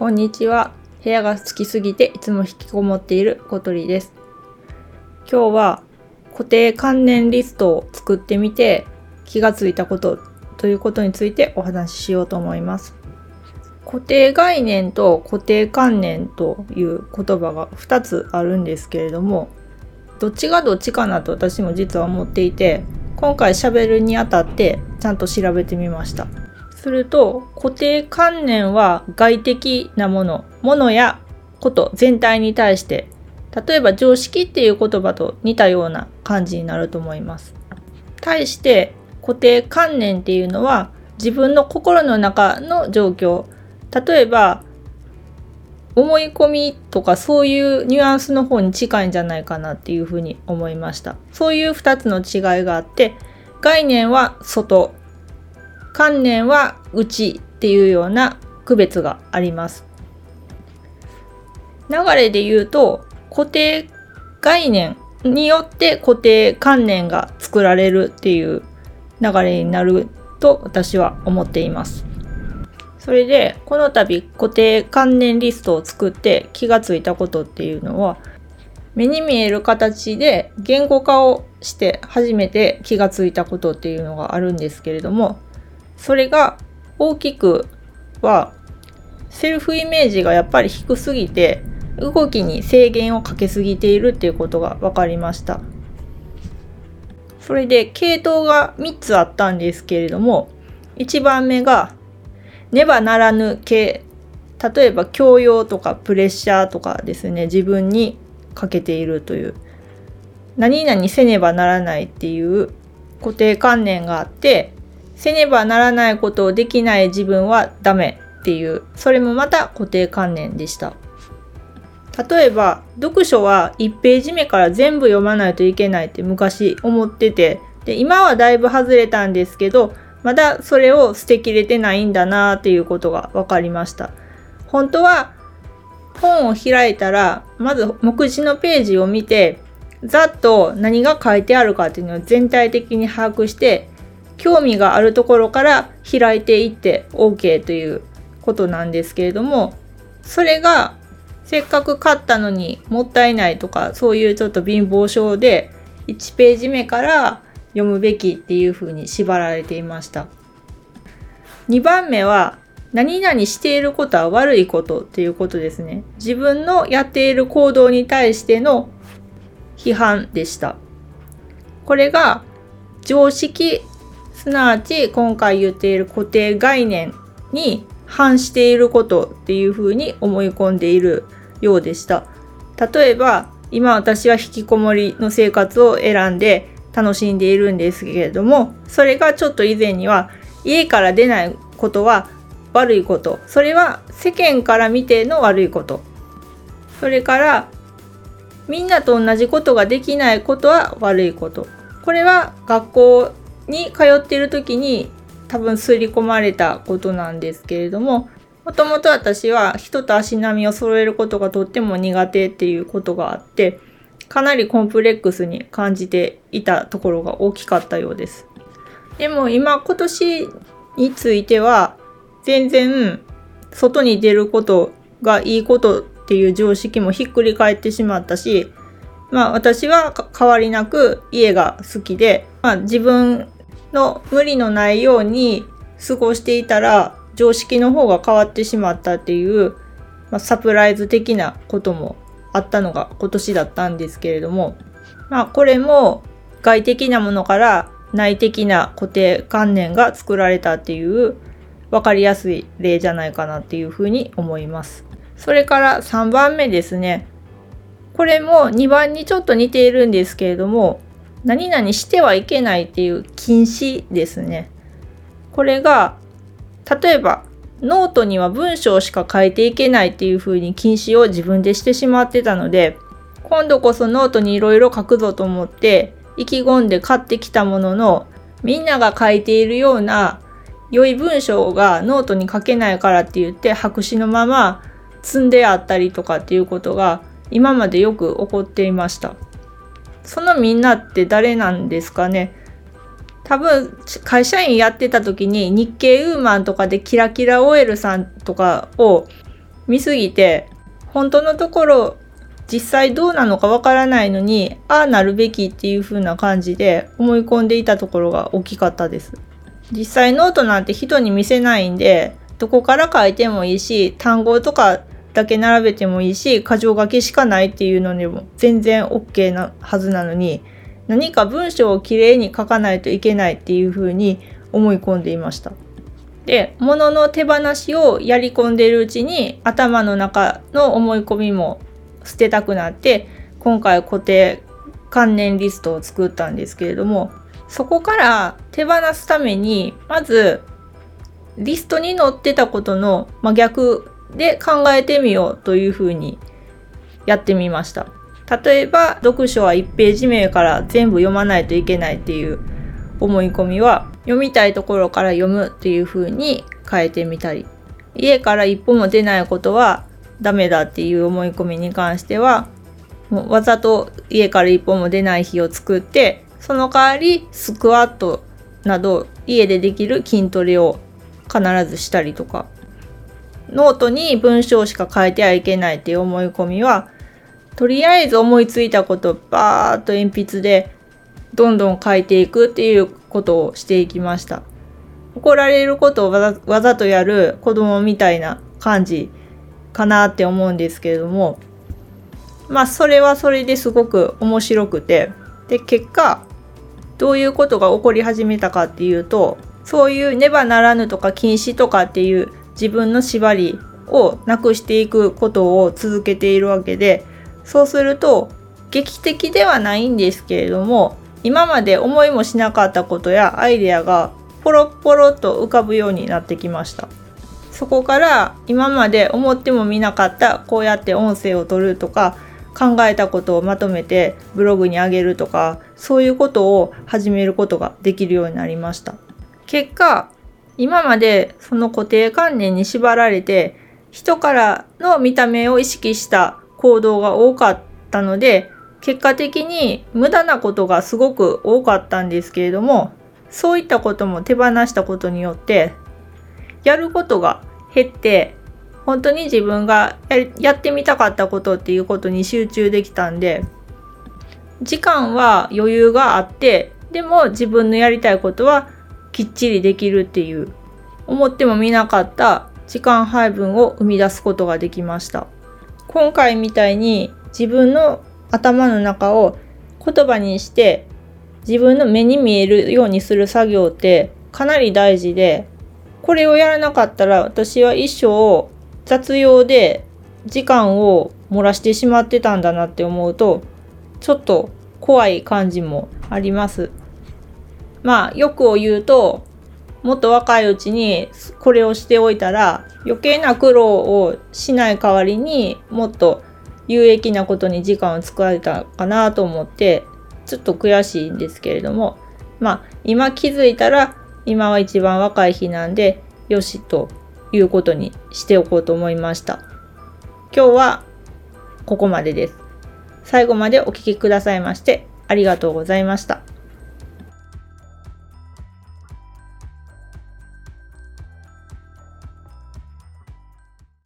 こんにちは。部屋が好きすぎていつも引きこもっている小鳥です。今日は固定観念リストを作ってみて気がついたことということについてお話ししようと思います。固定概念と固定観念という言葉が2つあるんですけれどもどっちがどっちかなと私も実は思っていて今回喋るにあたってちゃんと調べてみました。すると固定観念は外的なものものやこと全体に対して例えば常識っていう言葉と似たような感じになると思います。対して固定観念っていうのは自分の心の中の状況例えば思い込みとかそういうニュアンスの方に近いんじゃないかなっていうふうに思いましたそういう2つの違いがあって概念は外観念は内っていうような区別があります流れで言うと固定概念によって固定観念が作られるっていう流れになると私は思っています。それでこの度固定観念リストを作って気がついたことっていうのは目に見える形で言語化をして初めて気がついたことっていうのがあるんですけれどもそれが大きくはセルフイメージがやっぱり低すぎて動きに制限をかけすぎているっていうことが分かりました。それで系統が3つあったんですけれども1番目がねばならぬ系。例えば教養とかプレッシャーとかですね。自分にかけているという。何々せねばならないっていう固定観念があってせねばならないことをできない自分はダメっていう。それもまた固定観念でした。例えば読書は1ページ目から全部読まないといけないって昔思っててで今はだいぶ外れたんですけどまだそれを捨てきれてないんだなっていうことが分かりました。本当は本を開いたらまず目次のページを見てざっと何が書いてあるかっていうのを全体的に把握して興味があるところから開いていって OK ということなんですけれどもそれがせっかく買ったのにもったいないとかそういうちょっと貧乏症で1ページ目から読むべきっていうふうに縛られていました。2番目は何々していることは悪いことっていうことですね。自分のやっている行動に対しての批判でした。これが常識すなわち今回言っている固定概念に反していることっていうふうに思い込んでいるようでした。例えば、今私は引きこもりの生活を選んで楽しんでいるんですけれども、それがちょっと以前には家から出ないことは悪いこと。それは世間から見ての悪いこと。それからみんなと同じことができないことは悪いこと。これは学校に通っている時に多分刷り込まれたことなんですけれどももともと私は人と足並みを揃えることがとっても苦手っていうことがあってかなりコンプレックスに感じていたところが大きかったようです。でも今今年については全然外に出ることがいいことっていう常識もひっくり返ってしまったしまあ私は変わりなく家が好きで、まあ、自分の無理のないように過ごしていたら常識の方が変わってしまったっていう、まあ、サプライズ的なこともあったのが今年だったんですけれども、まあ、これも外的なものから内的な固定観念が作られたっていう分かりやすい例じゃないかなっていうふうに思います。それから3番目ですね。これも2番にちょっと似ているんですけれども何々してはいけないっていう禁止ですね。これが例えばノートには文章しか書いていけないっていう風に禁止を自分でしてしまってたので今度こそノートにいろいろ書くぞと思って意気込んで買ってきたもののみんなが書いているような良い文章がノートに書けないからって言って白紙のまま積んであったりとかっていうことが今までよく起こっていました。そのみんなって誰なんですかね。多分会社員やってた時に日経ウーマンとかでキラキラ OL さんとかを見すぎて本当のところ実際どうなのかわからないのにああなるべきっていう風な感じで思い込んでいたところが大きかったです。実際ノートなんて人に見せないんでどこから書いてもいいし単語とかだけ並べてもいいし箇条書きしかないっていうのでも全然 OK なはずなのに何か文章をきれいに書かないといけないっていう風に思い込んでいました。で物の手放しをやり込んでいるうちに頭の中の思い込みも捨てたくなって今回固定関連リストを作ったんですけれどもそこから手放すためにまずリストに載ってたことの真逆で考えてみようというふうにやってみました。例えば読書は1ページ目から全部読まないといけないっていう思い込みは読みたいところから読むっていう風に変えてみたり家から一歩も出ないことはダメだっていう思い込みに関してはもうわざと家から一歩も出ない日を作ってその代わりスクワットなど家でできる筋トレを必ずしたりとかノートに文章しか書いてはいけないっていう思い込みはとりあえず思いついたことをバーッと鉛筆でどんどん書いていくっていうことをしていきました。怒られることをわざわざとやる子供みたいな感じかなって思うんですけれどもまあそれはそれですごく面白くてで結果どういうことが起こり始めたかっていうとそういうねばならぬとか禁止とかっていう自分の縛りをなくしていくことを続けているわけでそうすると劇的ではないんですけれども今まで思いもしなかったことやアイデアがポロポロと浮かぶようになってきました。そこから今まで思ってもみなかったこうやって音声を取るとか考えたことをまとめてブログに上げるとかそういうことを始めることができるようになりました。結果今までその固定観念に縛られて人からの見た目を意識した行動が多かったので結果的に無駄なことがすごく多かったんですけれどもそういったことも手放したことによってやることが減って本当に自分がやってみたかったことっていうことに集中できたんで時間は余裕があってでも自分のやりたいことはきっちりできるっていう思ってもみなかった時間配分を生み出すことができました今回みたいに自分の頭の中を言葉にして自分の目に見えるようにする作業ってかなり大事でこれをやらなかったら私は一生雑用で時間を漏らしてしまってたんだなって思うとちょっと怖い感じもあります。まあ欲を言うともっと若いうちにこれをしておいたら余計な苦労をしない代わりにもっと有益なことに時間を使えたかなと思ってちょっと悔しいんですけれどもまあ今気づいたら今は一番若い日なんでよしということにしておこうと思いました。今日はここまでです。最後までお聴きくださいましてありがとうございました。